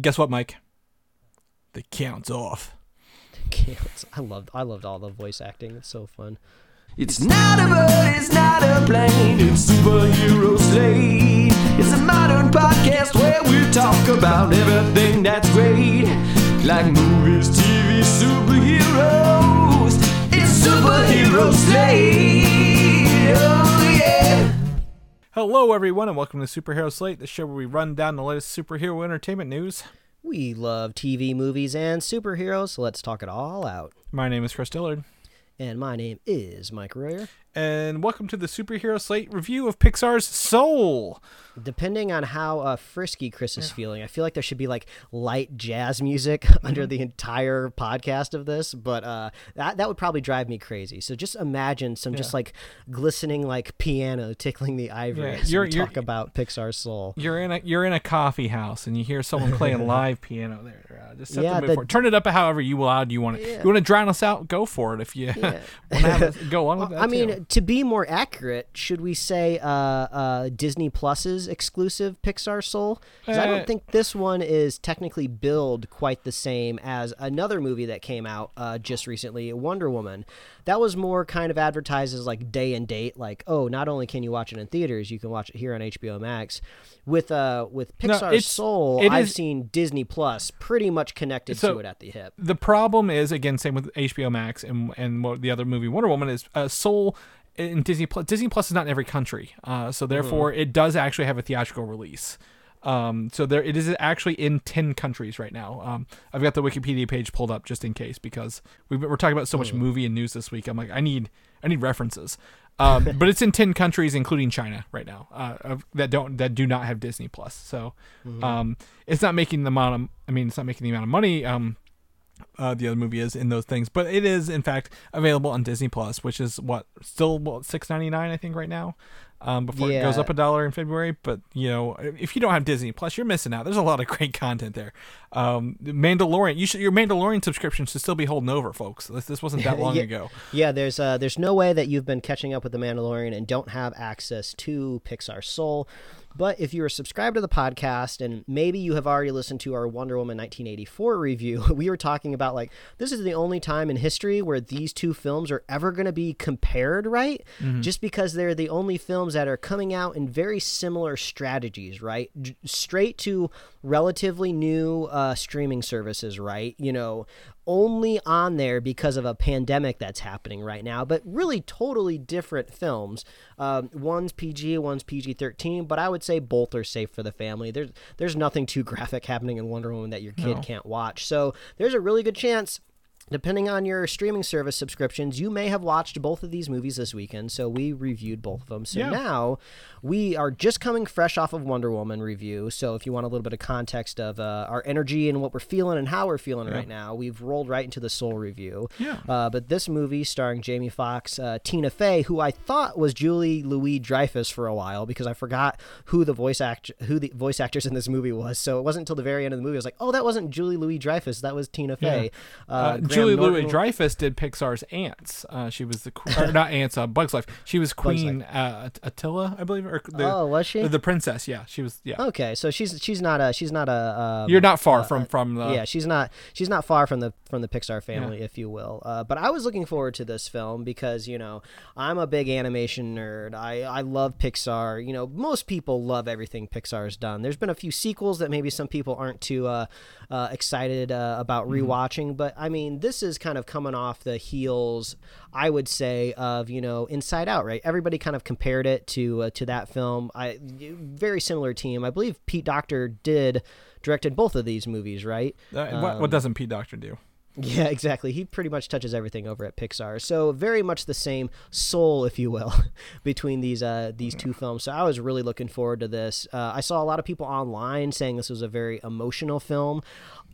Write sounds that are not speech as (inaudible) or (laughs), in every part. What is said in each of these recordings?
Guess what, Mike? The count's off. Counts. I loved I loved all the voice acting. It's so fun. It's not a bird, it's not a plane, it's superhero slate. It's a modern podcast where we talk about everything that's great. Like movies, TV, superheroes. It's superhero slate. Hello, everyone, and welcome to Superhero Slate, the show where we run down the latest superhero entertainment news. We love TV, movies, and superheroes, so let's talk it all out. My name is Chris Dillard, And my name is Mike Royer. And welcome to the Superhero Slate review of Pixar's Soul. Depending on how uh, frisky Chris is feeling, I feel like there should be like light jazz music (laughs) under the entire podcast of this, but uh, that that would probably drive me crazy. So just imagine some just like glistening like piano tickling the ivory Yeah, as you're- we you're- talk about Pixar's Soul. You're in a you're in a coffee house, and you hear someone playing (laughs) live piano there. Uh, just set Yeah, the the- Turn it up however you loud you want it. You want to drown us out? Go for it. If you Yeah. (laughs) want to have go on with that. I mean, too. To be more accurate, should we say uh, uh, Disney Plus's exclusive Pixar Soul? 'Cause I don't think this one is technically billed quite the same as another movie that came out uh, just recently, Wonder Woman. That was more kind of advertised as like day and date, like oh, not only can you watch it in theaters, you can watch it here on HBO Max. With uh, with No, Pixar it's- Soul, I've is- seen Disney Plus pretty much connected So- to it at the hip. the problem is again same with HBO Max and and what the other movie Wonder Woman is uh, Soul in Disney Plus. Disney Plus is not in every country, uh, so therefore it does actually have a theatrical release. Um, so there it is actually in ten countries right now. Um, I've got the Wikipedia page pulled up just in case because we've, been- we're talking about so much movie and news this week. I'm like I need I need references. Um, (laughs) but it's in ten countries, including China, right now, uh, that don't that do not have Disney Plus. So um, it's not making the amount of I mean it's not making the amount of money. Um, uh, the other movie is in those things, but it is in fact available on Disney Plus, which is what still what six ninety nine I think right now. Um, before it goes up a dollar in February, but you know if you don't have Disney Plus, you're missing out. There's a lot of (laughs) great content there. Um, Mandalorian, you should your Mandalorian subscription should still be holding over, folks. This, this wasn't that (laughs) long Yeah. ago. Yeah, there's uh, there's no way that you've been catching up with The Mandalorian and don't have access to Pixar Soul. But if you are subscribed to the podcast and maybe you have already listened to our Wonder Woman 1984 review, (laughs) we were talking about like this is the only time in history where these two films are ever going to be compared, right? Just because they're the only films that are coming out in very similar strategies, right? J- straight to relatively new uh, streaming services, right? You know, only on there because of a pandemic that's happening right now, but really totally different films. Um, one's PG, one's PG thirteen, but I would say both are safe for the family. There's there's nothing too (laughs) graphic happening in Wonder Woman that your kid No. can't watch, so there's a really good chance. Depending on your streaming service subscriptions, you may have watched both of these movies this weekend. So we reviewed both of them. So Yeah. now we are just coming fresh off of Wonder Woman review. So if you want a little bit of context of uh, our energy and what we're feeling and how we're feeling right now, we've rolled right into the Soul review. Yeah. Uh, but this movie starring Jamie Foxx, uh, Tina Fey, who I thought was Julie Louis Dreyfus for a while because I forgot who the voice act who the voice actors in this movie was. So it wasn't until the very end of the movie I was like, oh, that wasn't Julie Louis Dreyfus, that was Tina Fey. Uh, Graham Julie Louis Dreyfus did Pixar's Ants. Uh, she was the que- or not Ants, uh, Bugs Life. She was Queen uh, Attila, I believe, or the, Oh, was she? the princess. Yeah, she was. Yeah, Okay, so she's she's not a she's not a um, you're not far from from the. yeah, she's not she's not far from the from the Pixar family, if you will. Uh, but I was looking forward to this film because you know I'm a big animation nerd. I I love Pixar. You know, most people love everything Pixar's done. There's been a few sequels that maybe some people aren't too uh, excited uh, about rewatching, but I mean, this is kind of coming off the heels, I would say, of you know Inside Out. Right? Everybody kind of compared it to uh, to that film. I very similar team. I believe Pete Docter did directed both of these movies, right? Uh, what, what doesn't Pete Docter do? Yeah, (laughs) exactly. He pretty much touches everything over at Pixar. So very much the same soul, if you will, (laughs) between these uh, these two films. So I was really looking forward to this. Uh, I saw a lot of people online saying this was a very emotional film.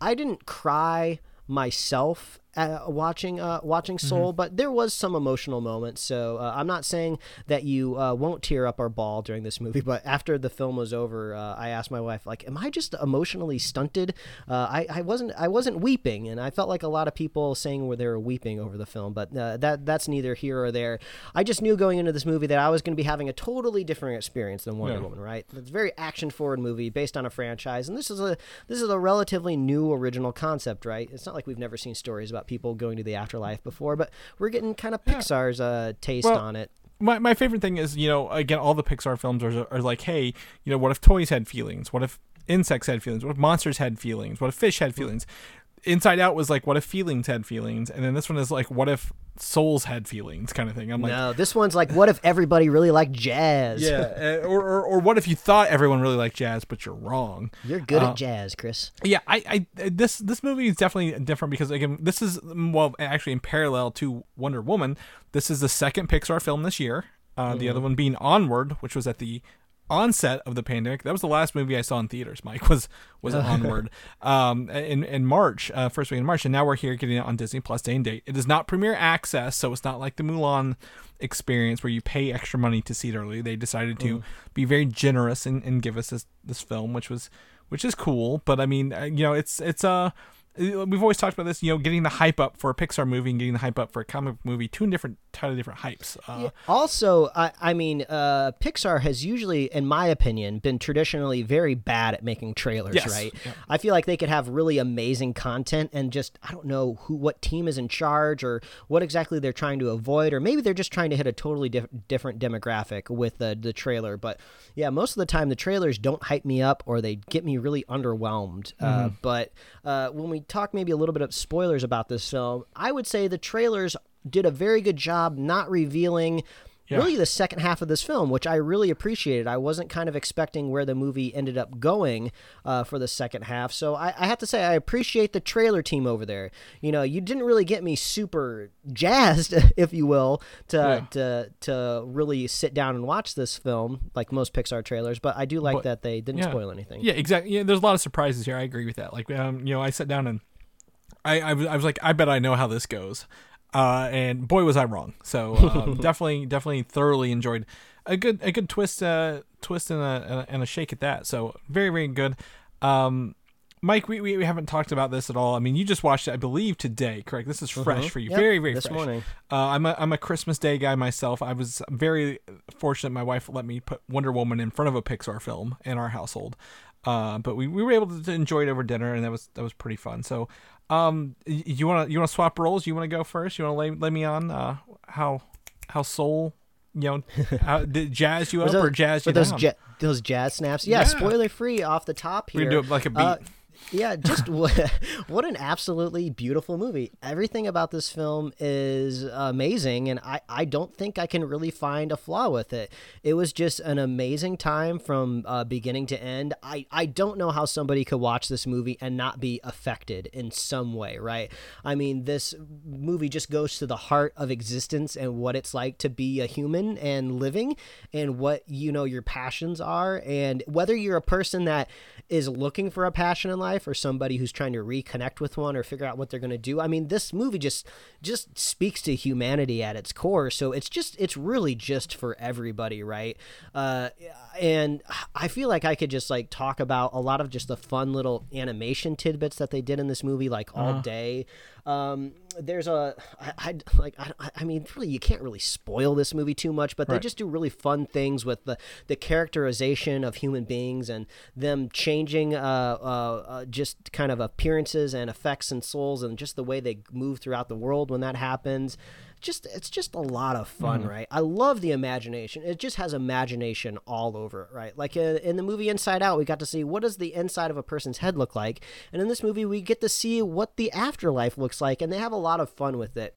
I didn't cry myself uh, watching uh, watching Mm-hmm. Soul, but there was some emotional moments. So uh, I'm not saying that you uh, won't tear up or ball during this movie, but after the film was over, uh, I asked my wife, like, "Am I just emotionally stunted?" Uh, I, I wasn't I wasn't weeping, and I felt like a lot of people saying where they were weeping over the film, but uh, that that's neither here or there. I just knew going into this movie that I was going to be having a totally different experience than Wonder Yeah. Woman. Right? It's a very action forward movie based on a franchise, and this is a this is a relatively new original concept. Right? It's not like we've never seen stories about people going to the afterlife before, but we're getting kind of Pixar's uh, taste Well, on it. my, my favorite thing is you know again all the pixar films are, are like hey you know what if toys had feelings? What if insects had feelings? What if monsters had feelings? What if fish had feelings inside out was like what if feelings had feelings and then this one is like what if souls had feelings kind of thing i'm like no, this one's like, what if everybody really liked jazz? yeah uh, (laughs) or, or, or what if you thought everyone really liked jazz but you're wrong You're good Uh, at jazz, Chris. yeah I, I this this movie is definitely different because again this is well actually in parallel to wonder woman this is the second pixar film this year uh, the other one being onward which was at the onset of the pandemic that was the last movie i saw in theaters mike was was (laughs) onward. Um in in march uh, first week in march and now we're here getting it on disney plus day and date. It is not premiere access so it's not like the mulan experience where you pay extra money to see it early. They decided to be very generous and, and give us this this film which was which is cool. But I mean, uh, you know, it's it's uh we've always talked about this. You know, getting the hype up for a Pixar movie and getting the hype up for a comic movie, two different totally different hypes. Uh, Also, I, I mean, uh, Pixar has usually, in my opinion, been traditionally very bad at making trailers. Yes, Right? yeah. I feel like they could have really amazing content, and just I don't know who, what team is in charge, or what exactly they're trying to avoid, or maybe they're just trying to hit a totally diff- different demographic with the the trailer. But yeah, most of the time the trailers don't hype me up, or they get me really underwhelmed. Uh, Mm-hmm. but uh, when we talk maybe a little bit of spoilers about this film, I would say the trailers did a very good job not revealing Yeah. really the second half of this film, which I really appreciated. I wasn't kind of expecting where the movie ended up going uh, for the second half. So I, I have to say, I appreciate the trailer team over there. You know, you didn't really get me super jazzed, (laughs) if you will, to, Yeah. to, to really sit down and watch this film like most Pixar trailers, but I do like But- that they didn't yeah. spoil anything. Yeah, exactly. Yeah, there's a lot of surprises here. I agree with that. Like, um, you know, I sat down and I, I was, I was like, I bet I know how this goes, uh, and boy was I wrong. So um, (laughs) definitely, definitely thoroughly enjoyed a good, a good twist, uh, twist and a and a shake at that. So very, very good. Um, Mike, we, we, we haven't talked about this at all. I mean, you just watched it, I believe, today, correct? This is fresh for you. Yep, very, very this fresh. morning. Uh, I'm a I'm a Christmas Day guy myself. I was very fortunate. My wife let me put Wonder Woman in front of a Pixar film in our household. Uh, but we, we were able to enjoy it over dinner, and that was that was pretty fun. So, um, you want to you want to swap roles? You want to go first? You want to lay lay me on uh, how how soul you know (laughs) how, did jazz you up those- or jazz were you those down? ja- those jazz snaps? Yeah, Yeah. spoiler free off the top here. we can do it like a beat. Uh, yeah, just (laughs) what, what an absolutely beautiful movie. Everything about this film is amazing, and I, I don't think I can really find a flaw with it. It was just an amazing time from uh, beginning to end. I, I don't know how somebody could watch this movie and not be affected in some way, right? I mean, this movie just goes to the heart of existence and what it's like to be a human and living and what, you know, your passions are. And whether you're a person that is looking for a passion in life or somebody who's trying to reconnect with one or figure out what they're going to do. I mean, this movie just just speaks to humanity at its core. So it's just it's really just for everybody, right? Uh, and I feel like I could just like talk about a lot of just the fun little animation tidbits that they did in this movie, like all day. Um, there's a I, I like I, I mean really you can't really spoil this movie too much, but they just do really fun things with the the characterization of human beings and them changing uh, uh, uh, just kind of appearances and effects and souls and just the way they move throughout the world when that happens. Just it's just a lot of fun, Mm-hmm. right? I love the imagination. It just has imagination all over it, right? Like uh, in the movie Inside Out, we got to see what does the inside of a person's head look like, and in this movie, we get to see what the afterlife looks like, and they have a lot of fun with it.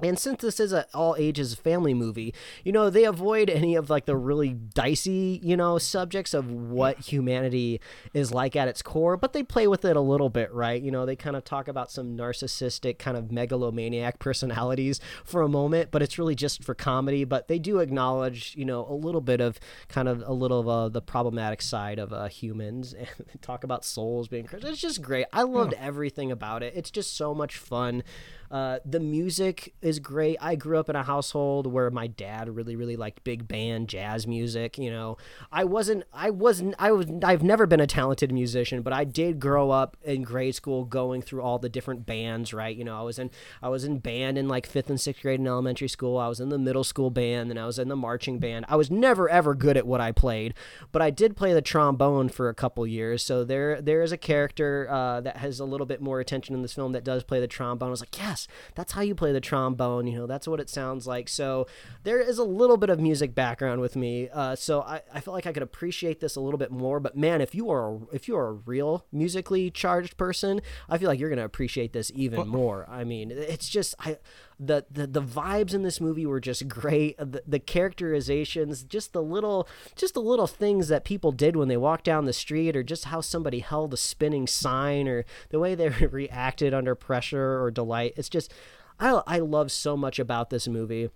And since this is a all ages family movie, you know, they avoid any of like the really dicey, you know, subjects of what humanity is like at its core, but they play with it a little bit, right? You know, they kind of talk about some narcissistic kind of megalomaniac personalities for a moment, but it's really just for comedy, but they do acknowledge, you know, a little bit of kind of a little of uh, the problematic side of uh, humans (laughs) and talk about souls being cursed. It's just great. I loved everything about it. It's just so much fun. Uh, the music is great. I grew up in a household where my dad really, really liked big band jazz music. You know, I wasn't, I wasn't, I was, I've never been a talented musician, but I did grow up in grade school going through all the different bands. Right? You know, I was in, I was in band in like fifth and sixth grade in elementary school. I was in the middle school band, and I was in the marching band. I was never ever good at what I played, but I did play the trombone for a couple years. So there, there is a character uh, that has a little bit more attention in this film that does play the trombone. I was like, yes, that's how you play the trombone. You know, that's what it sounds like. So there is a little bit of music background with me. Uh, so I, I felt like I could appreciate this a little bit more. But man, if you are a, if you are a real musically charged person, I feel like you're gonna appreciate this even more. I mean, it's just I the, the the vibes in this movie were just great. The, the characterizations, just the little just the little things that people did when they walked down the street, or just how somebody held a spinning sign, or the way they (laughs) reacted under pressure or delight. It's just I I love so much about this movie.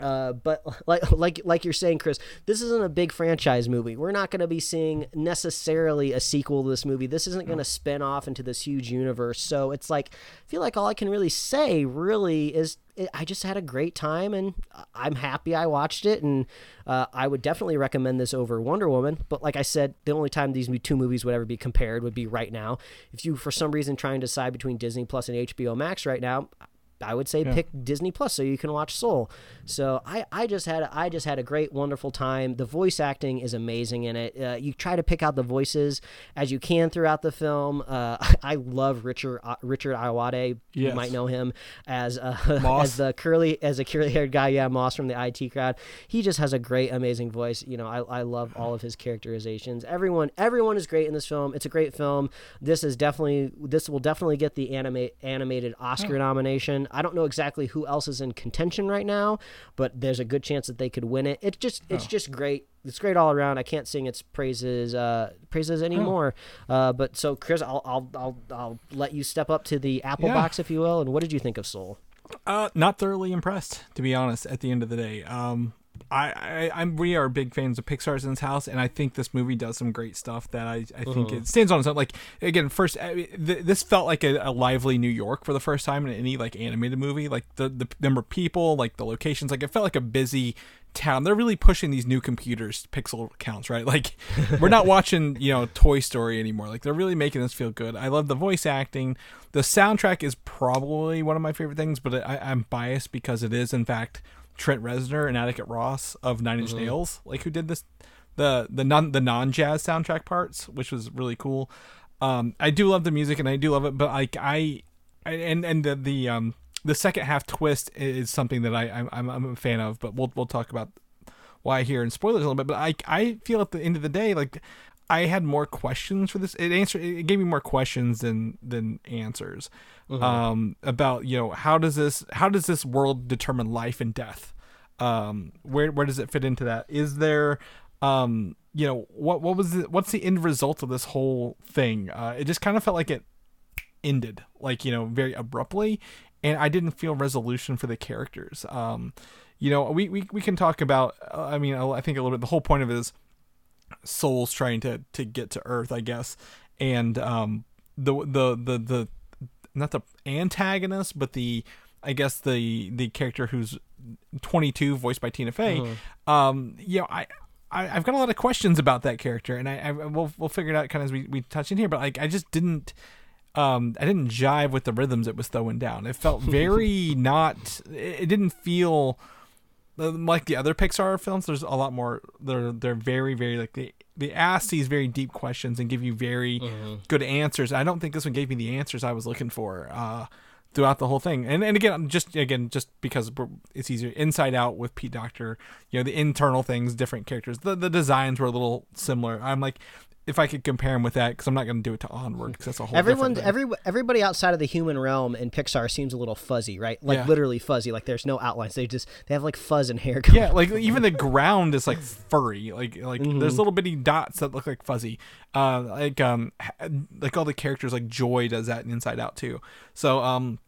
Uh, but (laughs) like like like you're saying, Chris, this isn't a big franchise movie. We're not going to be seeing necessarily a sequel to this movie. This isn't going to spin off into this huge universe. So it's like I feel like all I can really say really is I just had a great time and I'm happy I watched it and uh, I would definitely recommend this over Wonder Woman. But like I said, the only time these two movies would ever be compared would be right now. If you for some reason trying to decide between Disney Plus and HBO Max right now, I would say pick Disney Plus so you can watch Soul. So I, I just had I just had a great wonderful time. The voice acting is amazing in it. Uh, you try to pick out the voices as you can throughout the film. Uh, (laughs) I love Richard uh, Richard Ayoade. You might know him as uh, (laughs) as the curly as a curly haired guy. Yeah, Moss from the IT crowd. He just has a great amazing voice. You know I, I love all of his characterizations. Everyone everyone is great in this film. It's a great film. This is definitely this will definitely get the anime animated Oscar nomination. I don't know exactly who else is in contention right now, but there's a good chance that they could win it. It's just it's just great. It's great all around. I can't sing its praises uh, praises anymore. Uh, but so Chris, I'll, I'll I'll I'll let you step up to the Apple Yeah. box if you will. And what did you think of Soul? Uh, not thoroughly impressed, to be honest. At the end of the day, um, I, I, I'm we are big fans of Pixar's in this house, and I think this movie does some great stuff that I, I think mm-hmm. it stands on its own. Like again, first, I mean, th- this felt like a, a lively New York for the first time in any like animated movie. Like the the number of people, like the locations, like it felt like a busy town. They're really pushing these new computers pixel counts, right? Like (laughs) we're not watching, you know, Toy Story anymore. Like they're really making this feel good. I love the voice acting. The soundtrack is probably one of my favorite things, but I, I'm biased because it is in fact Trent Reznor and Atticus Ross of Nine Inch Nails, like who did this the the non the non jazz soundtrack parts, which was really cool. Um, I do love the music and I do love it, but like I, I and and the the um the second half twist is something that I I'm I'm, I'm a fan of, but we'll we'll talk about why here and spoilers a little bit. But I I feel at the end of the day like I had more questions for this. It answered it gave me more questions than than answers um about you know how does this how does this world determine life and death? Um where where does it fit into that? Is there um you know what what was the, what's the end result of this whole thing? Uh it just kind of felt like it ended like you know very abruptly and i didn't feel resolution for the characters. Um you know we we, we can talk about uh, i mean i think a little bit the whole point of it is souls trying to to get to earth i guess and um the the the the not the antagonist but the i guess the the character who's 22 voiced by tina fey um you know i I, I've got a lot of questions about that character, and I, I we'll we'll figure it out kind of as we, we touch in here. But like, I just didn't, um, I didn't jive with the rhythms it was throwing down. It felt (laughs) very not. It didn't feel like the other Pixar films. There's a lot more. They're they're very very like they they ask these very deep questions and give you very good answers. I don't think this one gave me the answers I was looking for. Uh, throughout the whole thing. And and again, just again, just because it's easier inside out with Pete Docter, you know, the internal things, different characters. The the designs were a little similar. I'm like, if I could compare him with that, because I'm not going to do it to Onward, because that's a whole. Everyone, every everybody outside of the human realm in Pixar seems a little fuzzy, right? Like Yeah. literally fuzzy. Like there's no outlines. They just they have like fuzz and hair. Yeah, like even the (laughs) ground is like furry. Like like Mm-hmm. there's little bitty dots that look like fuzzy. Uh, like um, like all the characters like Joy does that in Inside Out too. So um,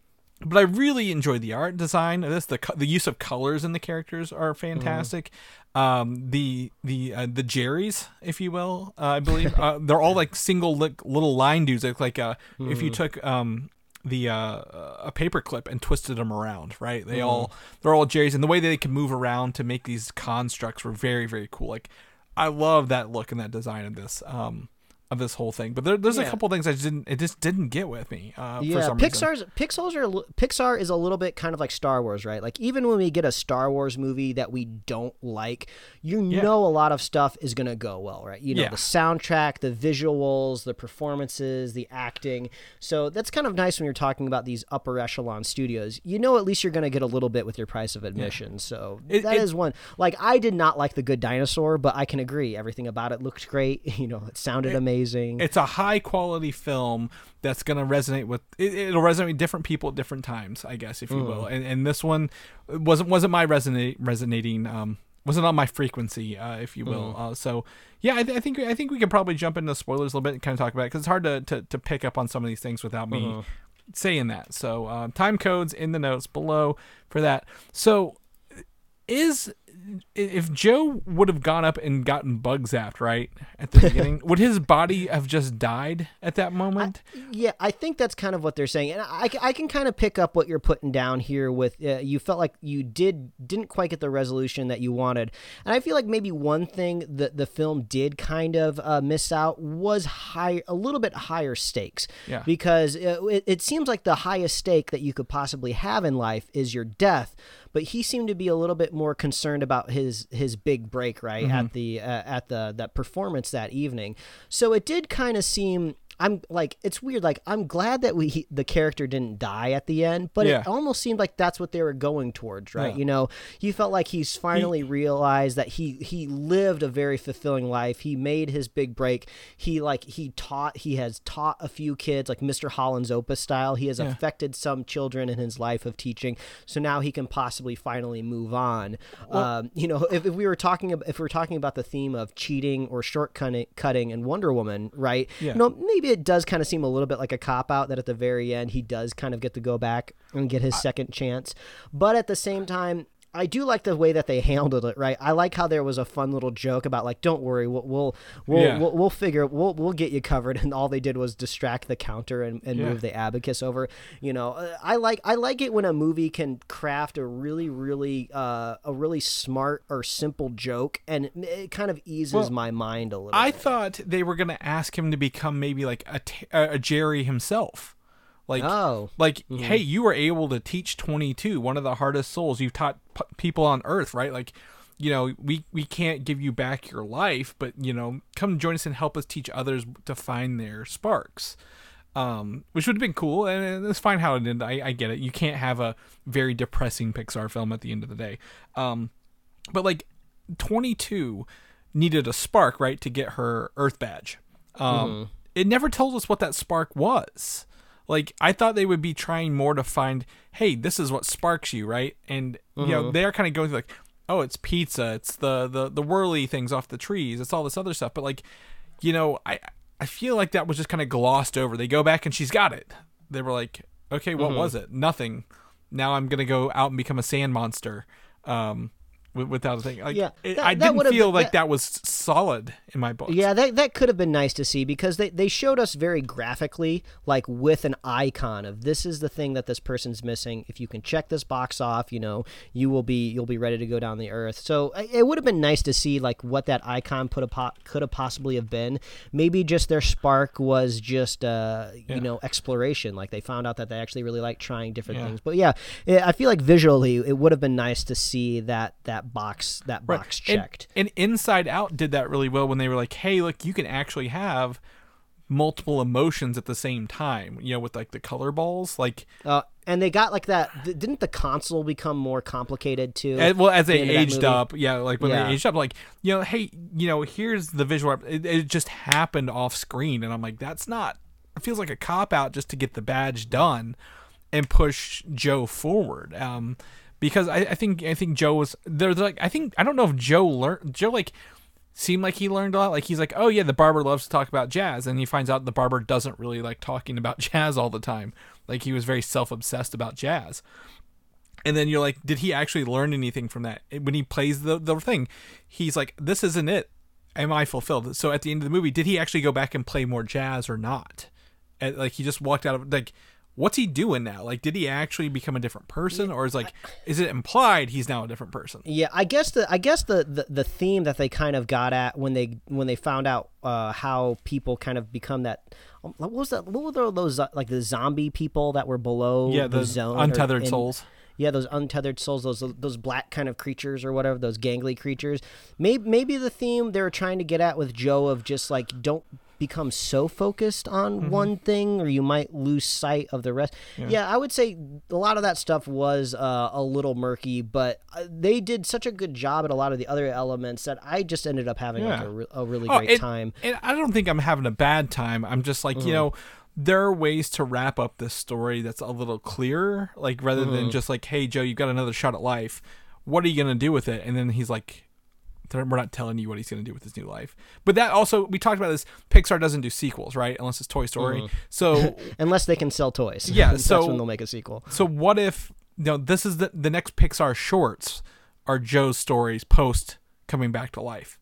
but I really enjoyed the art design of this. The the use of colors in the characters are fantastic. Um, the the uh, the Jerrys, if you will, uh, I believe (laughs) uh, they're all like single li- little line dudes. Look like uh, if you took um the uh, a paperclip and twisted them around, right? They all they're all Jerry's, and the way that they can move around to make these constructs were very very cool. Like I love that look and that design of this um of this whole thing. But there, there's a couple things I just didn't it just didn't get with me. Uh, for yeah, some reason. Pixar's Pixar's are Pixar is a little bit kind of like Star Wars, right? Like even when we get a Star Wars movie that we don't like, you Yeah. know a lot of stuff is gonna go well, right? You know Yeah. the soundtrack, the visuals, the performances, the acting. So that's kind of nice when you're talking about these upper echelon studios. You know at least you're gonna get a little bit with your price of admission. So It- that it- is one. Like I did not like the Good Dinosaur, but I can agree everything about it looked great. (laughs) You know, it sounded amazing. It's a high quality film that's going to resonate with it, it'll resonate with different people at different times i guess if you will. And, and this one wasn't wasn't my resonate resonating um wasn't on my frequency uh, if you will. Uh, so yeah I, th- I think i think we can probably jump into spoilers a little bit and kind of talk about it because it's hard to, to to pick up on some of these things without me saying that. So uh, time codes in the notes below for that. So is if Joe would have gone up and gotten bug zapped right at the beginning, (laughs) would his body have just died at that moment? Yeah, I think that's kind of what they're saying, and I, I can kind of pick up what you're putting down here. With uh, you felt like you did didn't quite get the resolution that you wanted, and I feel like maybe one thing that the film did kind of uh, miss out was high a little bit higher stakes. Yeah. because uh, it, it seems like the highest stake that you could possibly have in life is your death. But he seemed to be a little bit more concerned about his his big break, right at the uh, at the that performance that evening. So it did kind of seem I'm like it's weird. Like I'm glad that we he, the character didn't die at the end, but Yeah. it almost seemed like that's what they were going towards, right? Yeah. You know, you felt like he's finally realized that he he lived a very fulfilling life. He made his big break. He like he taught he has taught a few kids like Mr. Holland's Opus style. He has Yeah. affected some children in his life of teaching. So now he can possibly finally move on. um, you know, if, if we were talking if we are talking about the theme of cheating or shortcutting cutting and Wonder Woman, right? Yeah. You know, maybe it does kind of seem a little bit like a cop out that at the very end he does kind of get to go back and get his second chance. But at the same time, I do like the way that they handled it, right? I like how there was a fun little joke about like, "Don't worry, we'll we'll we'll, Yeah. we'll, we'll figure we'll we'll get you covered." And all they did was distract the counter and, and Yeah. move the abacus over. You know, uh, I like I like it when a movie can craft a really really uh, a really smart or simple joke, and it, kind of eases Well, my mind a little. I bit. thought they were going to ask him to become maybe like a, a Jerry himself. Like, Oh. like, hey, you were able to teach 22, one of the hardest souls. You've taught p- people on Earth, right? Like, you know, we we can't give you back your life, but you know, come join us and help us teach others to find their sparks. Um, which would have been cool, and it's fine how it ended. I, I get it. You can't have a very depressing Pixar film at the end of the day. Um, but like 22 needed a spark right to get her earth badge um it never told us what that spark was like i thought they would be trying more to find hey this is what sparks you right? And you know they're kind of going through like oh it's pizza it's the the the whirly things off the trees it's all this other stuff. But like you know i i feel like that was just kind of glossed over. They go back and she's got it. They were like okay what was it? Nothing. Now i'm gonna go out and become a sand monster. Um without a thing like Yeah, that- i didn't feel been- like that- that was solid in my book Yeah, that that could have been nice to see because they, they showed us very graphically, like with an icon of this is the thing that this person's missing. If you can check this box off, you know, you will be you'll be ready to go down the earth. So it would have been nice to see like what that icon put a po- could have possibly have been. Maybe just their spark was just uh Yeah. you know exploration. Like they found out that they actually really like trying different Yeah. things. But yeah, eh, I feel like visually it would have been nice to see that that box that box checked. And, Inside Out did that really well when they were like, "Hey, look, you can actually have multiple emotions at the same time. You know, with like the color balls, like Uh, and they got like that. th- Didn't the console become more complicated too? Eh, well, as they the that aged up, yeah, like when Yeah. they aged up, like you know, hey, you know, here's the visual. It, it just happened off screen, and I'm like, that's not. It feels like a cop out just to get the badge done and push Joe forward. Um, because I, I think I think Joe was there's like I think I don't know if Joe learned Joe like seemed like he learned a lot. Like he's like, oh yeah, the barber loves to talk about jazz, and he finds out the barber doesn't really like talking about (laughs) jazz all the time. Like he was very self obsessed about jazz. And then you're like, did he actually learn anything from that? When he plays the the thing, he's like, this isn't it. Am I fulfilled? So at the end of the movie, did he actually go back and play more jazz or not? And, like he just walked out of like, what's he doing now? Like, did he actually become a different person, or is like, is it implied he's now a different person? Yeah, I guess the I guess the, the the theme that they kind of got at when they when they found out uh, how people kind of become that. um, What was that? What were those like the zombie people that were below Yeah, the, zone? or untethered in- souls. Yeah, those untethered souls, those those black kind of creatures or whatever, those gangly creatures. Maybe maybe the theme they were trying to get at with Joe of just like don't become so focused on Mm-hmm. one thing or you might lose sight of the rest. Yeah, I would say a lot of that stuff was uh, a little murky, but uh, they did such a good job at a lot of the other elements that I just ended up having like a, re- a really Oh, great and- time. And I don't think I'm having a bad time. I'm just like, Mm-hmm. you know, there are ways to wrap up this story that's a little clearer, like rather Mm-hmm. than just like, hey, Joe, you've got another shot at life. What are you going to do with it? And then he's like, "They're- we're not telling you what he's going to do with his new life. But that also, we talked about this. Pixar doesn't do sequels, right? Unless it's Toy Story. (laughs) So, (laughs) Unless they can sell toys. Yeah, (laughs) that's so- when they'll make a sequel. so what if, you know, this is the, the next Pixar shorts are Joe's stories post coming back to life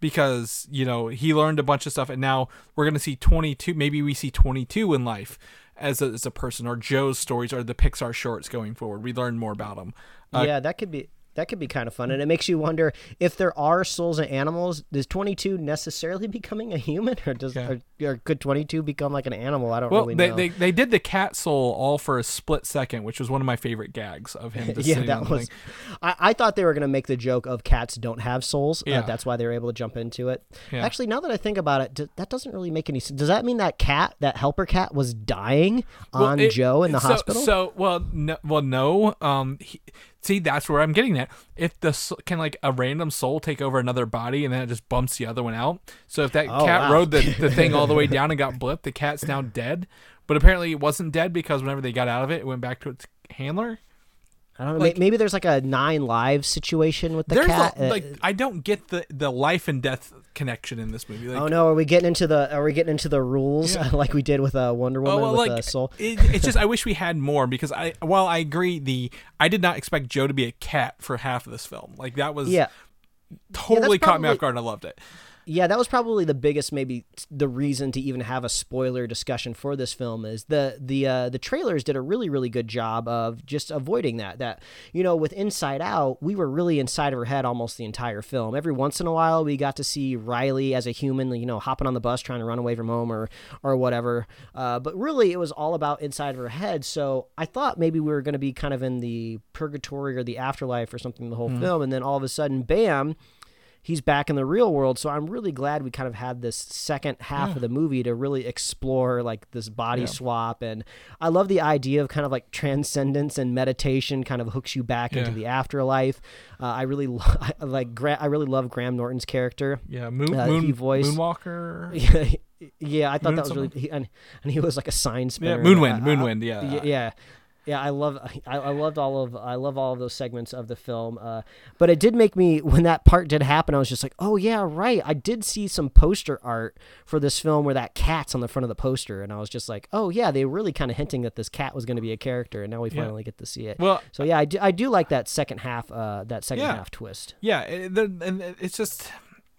because you know he learned a bunch of stuff and now we're going to see 22 maybe we see 22 in life as a, as a person or joe's stories or the pixar shorts going forward we learn more about him uh, yeah, that could be that could be kind of fun, and it makes you wonder if there are souls and animals. Does twenty two necessarily (laughs) becoming a human, or does Yeah. or, or could twenty two become like an animal? I don't well really they, know. they, they did the cat soul all for a split second which was one of my favorite gags of him (laughs) yeah, that was. I, I thought they were going to make the joke of cats don't have souls. Yeah. Uh, that's why they were able to jump into it. Yeah. Actually, now that I think about it, d- that doesn't really make any sense. Does that mean that cat, that helper cat, was dying Well, on it- Joe in the so, hospital? So, well, no, well, no. Um, he, see, that's where I'm getting at. If the can like a random soul take over another body and then it just bumps the other one out. So if that Oh, cat wow. rode the, the thing all the way (laughs) down and got blipped, the cat's now dead. But apparently it wasn't dead because whenever they got out of it, it went back to its handler. I don't know. like- maybe there's like a nine lives situation with the cat. a, Uh, like I don't get the the life and death connection in this movie. Like, Oh no! Are we getting into the? Are we getting into the rules Yeah. (laughs) like we did with uh, Wonder Woman Oh, well, with like uh, Soul? it, it's just I wish we had more because I while I agree the I did not expect Joe to be a cat for half of this film. Like that was Yeah, totally caught me off guard and I loved it. Yeah. That was probably the biggest, maybe the reason to even have a spoiler discussion for this film is the the uh, the trailers did a really really good job of just avoiding that. That you know, with Inside Out, we were really inside of her head almost the entire film. Every once in a while, we got to see Riley as a human, you know, hopping on the bus trying to run away from home or or whatever. Uh, but really, it was all about inside of her head. So I thought maybe we were going to be kind of in the purgatory or the afterlife or something the whole film, and then all of a sudden, bam he's back in the real world. So I'm really glad we kind of had this second half of the movie to really explore like this body swap. And I love the idea of kind of like transcendence and meditation kind of hooks you back into the afterlife. Uh, I really (laughs) lo- I, like Gra- I really love Graham Norton's character. Yeah, Moon, Uh, Moon he voiced- Moonwalker. Yeah, (laughs) yeah, I thought Moon that was really, he, and, and he was like a sign spinner. Moonwind, I- I- Moonwind, yeah. yeah, yeah. Yeah, I love (laughs) I, I loved all of I love all of those segments of the film. Uh, but it did make me (laughs) when that part did happen, I was just like, oh yeah, right. I did see some poster art for this film where that cat's on the front of the poster, and I was just like, oh yeah, they were really kind of hinting that this cat was going to be a character, and now we finally get to see it. Well, so yeah, I do, I do like that second half uh, that second Yeah. half twist. yeah, the, and it's just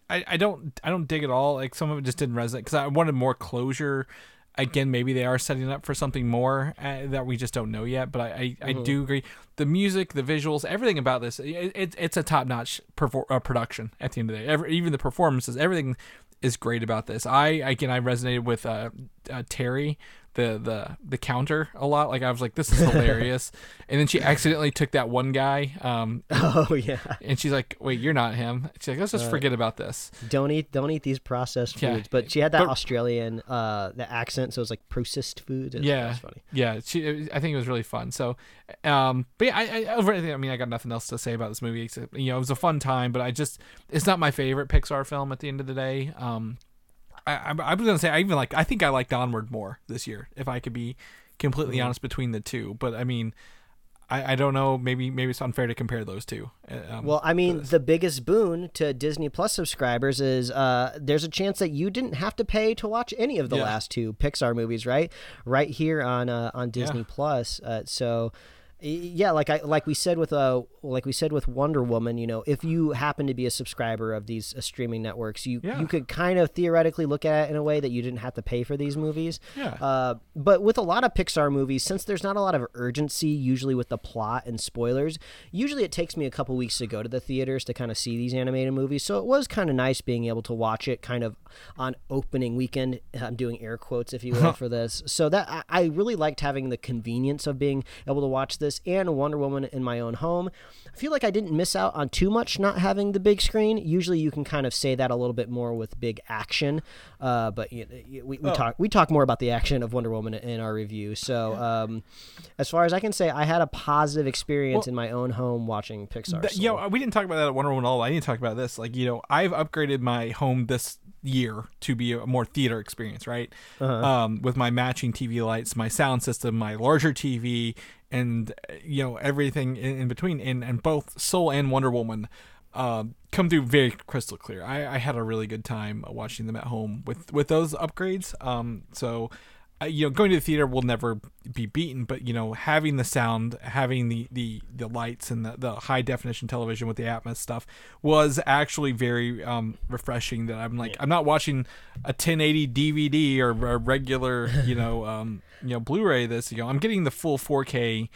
I, I don't I don't dig it all. Like some of it just didn't resonate because I wanted more closure. Again, maybe they are setting up for something more uh, that we just don't know yet. But I, I, I Mm-hmm. do agree. The music, the visuals, everything about this, it, it, it's a top notch perfor- uh, production. At the end of the day, Every, even the performances, everything is great about this. I again, I resonated with uh, uh, Terry, the the the counter a lot. Like I was like, this is hilarious. (laughs) and then she accidentally took that one guy. Um, (laughs) Oh yeah. and she's like, wait, you're not him. She's like, let's just forget about this. Don't eat don't eat these processed Yeah, foods. But she had that but- Australian uh the accent, so it was like processed foods. It Yeah, funny. yeah. She, it I think it was really fun. So, um, but yeah, I, I over. I mean, I got nothing else to say about this movie. Except, you know, it was a fun time, but I just, it's not my favorite Pixar film. At the end of the day, um, I, I, I was gonna say I even like. I think I liked Onward more this year. If I could be completely Mm-hmm. honest between the two, but I mean. I, I don't know. Maybe maybe it's unfair to compare those two. Uh, Um, Well, I mean, the biggest boon to Disney Plus subscribers is uh, there's a chance that you didn't have to pay to watch any of the Yeah. last two Pixar movies, right? Right here on uh, on Disney Yeah. Plus. Uh, so, yeah, like I like we said with uh like we said with Wonder Woman, you know, if you happen to be a subscriber of these uh, streaming networks, you Yeah. you could kind of theoretically look at it in a way that you didn't have to pay for these movies. Yeah. Uh, but with a lot of Pixar movies, since there's not a lot of urgency usually with the plot and spoilers, usually it takes me a couple weeks to go to the theaters to kind of see these animated movies. So it was kind of nice being able to watch it kind of on opening weekend. I'm doing air quotes, if you will, (laughs) for this. So that I, I really liked having the convenience of being able to watch this and Wonder Woman in my own home. I feel like I didn't miss out on too much not having the big screen. Usually you can kind of say that a little bit more with big action, uh, but you know, we, we talk we talk more about the action of Wonder Woman in our review. So um, as far as I can say, I had a positive experience in my own home watching Pixar. Soul. you know, we didn't talk about that at Wonder Woman at all. I didn't talk about this. Like, you know, I've upgraded my home this year to be a more theater experience, right? Um, with my matching TV lights, my sound system, my larger TV, and uh, you know everything in, in between. And and both Soul and Wonder Woman. Um, come through very crystal clear. I, I had a really good time watching them at home with with those upgrades. Um, so uh, you know, going to the theater will never be beaten, but you know, having the sound, having the the, the lights and the, the high definition television with the Atmos stuff was actually very um, refreshing. That I'm like, I'm not watching a 1080 DVD or a regular, you know, (laughs) um, you know, Blu-ray. This, you know, I'm getting the full 4K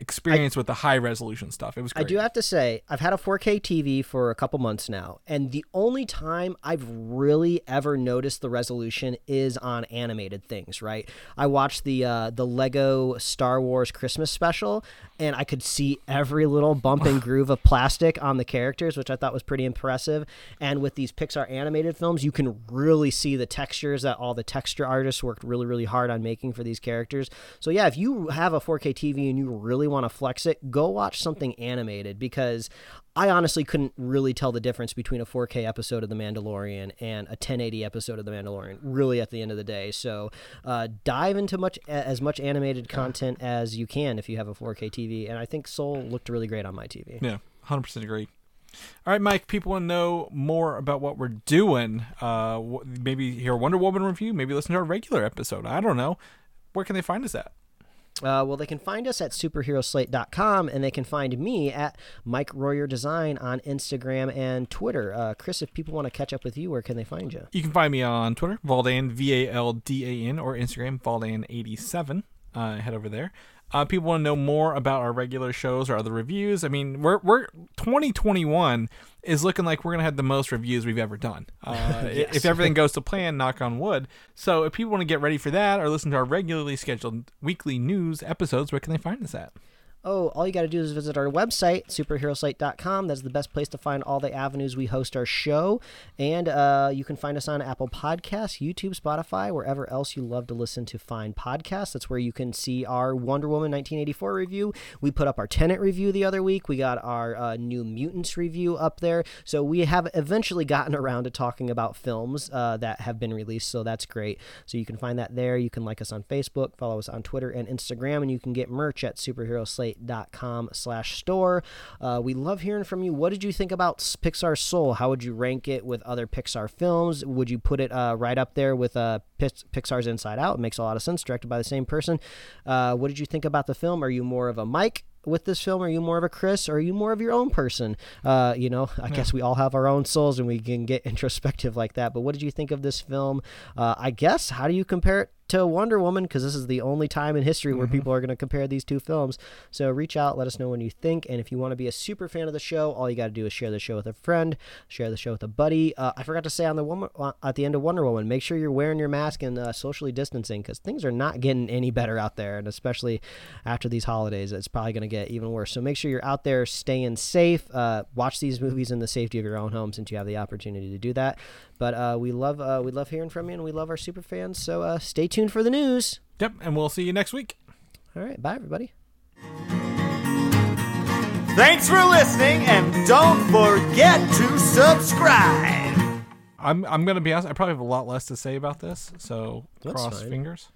experience with the high resolution stuff. It was I do have to say, I've had a 4K TV for a couple months now, and the only time I've really ever noticed the resolution is on animated things. Right? I watched the uh, the Lego Star Wars Christmas special, and I could see every little bump and (laughs) groove of plastic on the characters, which I thought was pretty impressive. And with these Pixar animated films, you can really see the textures that all the texture artists worked really, really hard on making for these characters. So yeah, if you have a 4K TV and you really want to flex it, go watch something animated because I honestly couldn't really tell the difference between a 4K episode of The Mandalorian and a 1080 episode of The Mandalorian. Really, at the end of the day, so uh, dive into much as much animated content as you can if you have a 4K TV. And I think Soul looked really great on my TV. Yeah, hundred percent agree. All right, Mike. People want to know more about what we're doing. Uh, maybe hear a Wonder Woman review. Maybe listen to our regular episode. I don't know. Where can they find us at? Uh, well, they can find us at superheroslate.com and they can find me at Mike Royer Design on Instagram and Twitter. Uh, Chris, if people want to catch up with you, where can they find you? You can find me on Twitter, Valdan V A L D A N, or Instagram Valdan87. Uh, head over there. Uh, people want to know more about our regular shows or other reviews. I mean, we're we're 2021 is looking like we're gonna have the most reviews we've ever done. (laughs) Uh, i- If everything goes to plan, knock on wood. So if people want to get ready for that or listen to our regularly scheduled weekly news episodes, where can they find us at? Oh, all you got to do is visit our website, superheroslate.com. That's the best place to find all the avenues we host our show. And uh, you can find us on Apple Podcasts, YouTube, Spotify, wherever else you love to listen to find podcasts. That's where you can see our Wonder Woman 1984 review. We put up our Tenet review the other week. We got our uh, New Mutants review up there. So we have eventually gotten around to talking about films uh, that have been released. So that's great. So you can find that there. You can like us on Facebook, follow us on Twitter and Instagram, and you can get merch at superheroslate.com slash store. Uh, we love hearing from you. What did you think about Pixar Soul? How would you rank it with other Pixar films? Would you put it uh, right up there with uh, Pixar's Inside Out? It makes a lot of sense, directed by the same person. Uh, what did you think about the film? Are you more of a Mike? with this film? Are you more of a Chris or are you more of your own person? Uh, you know, I guess we all have our own souls and we can get (laughs) introspective like that. But what did you think of this film? Uh, I guess, how do you compare it to Wonder Woman because this is the only time in history where people are going to compare these two films. So reach out, let us know what you think, and if you want to be a super fan of the show, all you got to do is share the show with a friend, share the show with a buddy. Uh, I forgot to say on the woman uh, at the end of Wonder Woman, make sure you're wearing your mask and uh, socially distancing because things are not getting any better out there, and especially after these holidays, it's probably going to get even worse. So make sure you're out there staying safe. Uh, watch these movies in the safety of your own home since you have the opportunity to do that. But uh, we love uh, we love hearing from you, and we love our super fans. So uh, stay tuned for the news. Yep, and we'll see you next week. All right, bye everybody. Thanks for listening, and don't forget to subscribe. I'm I'm gonna be honest. I probably have a lot less to say about this, so That's cross fine. fingers.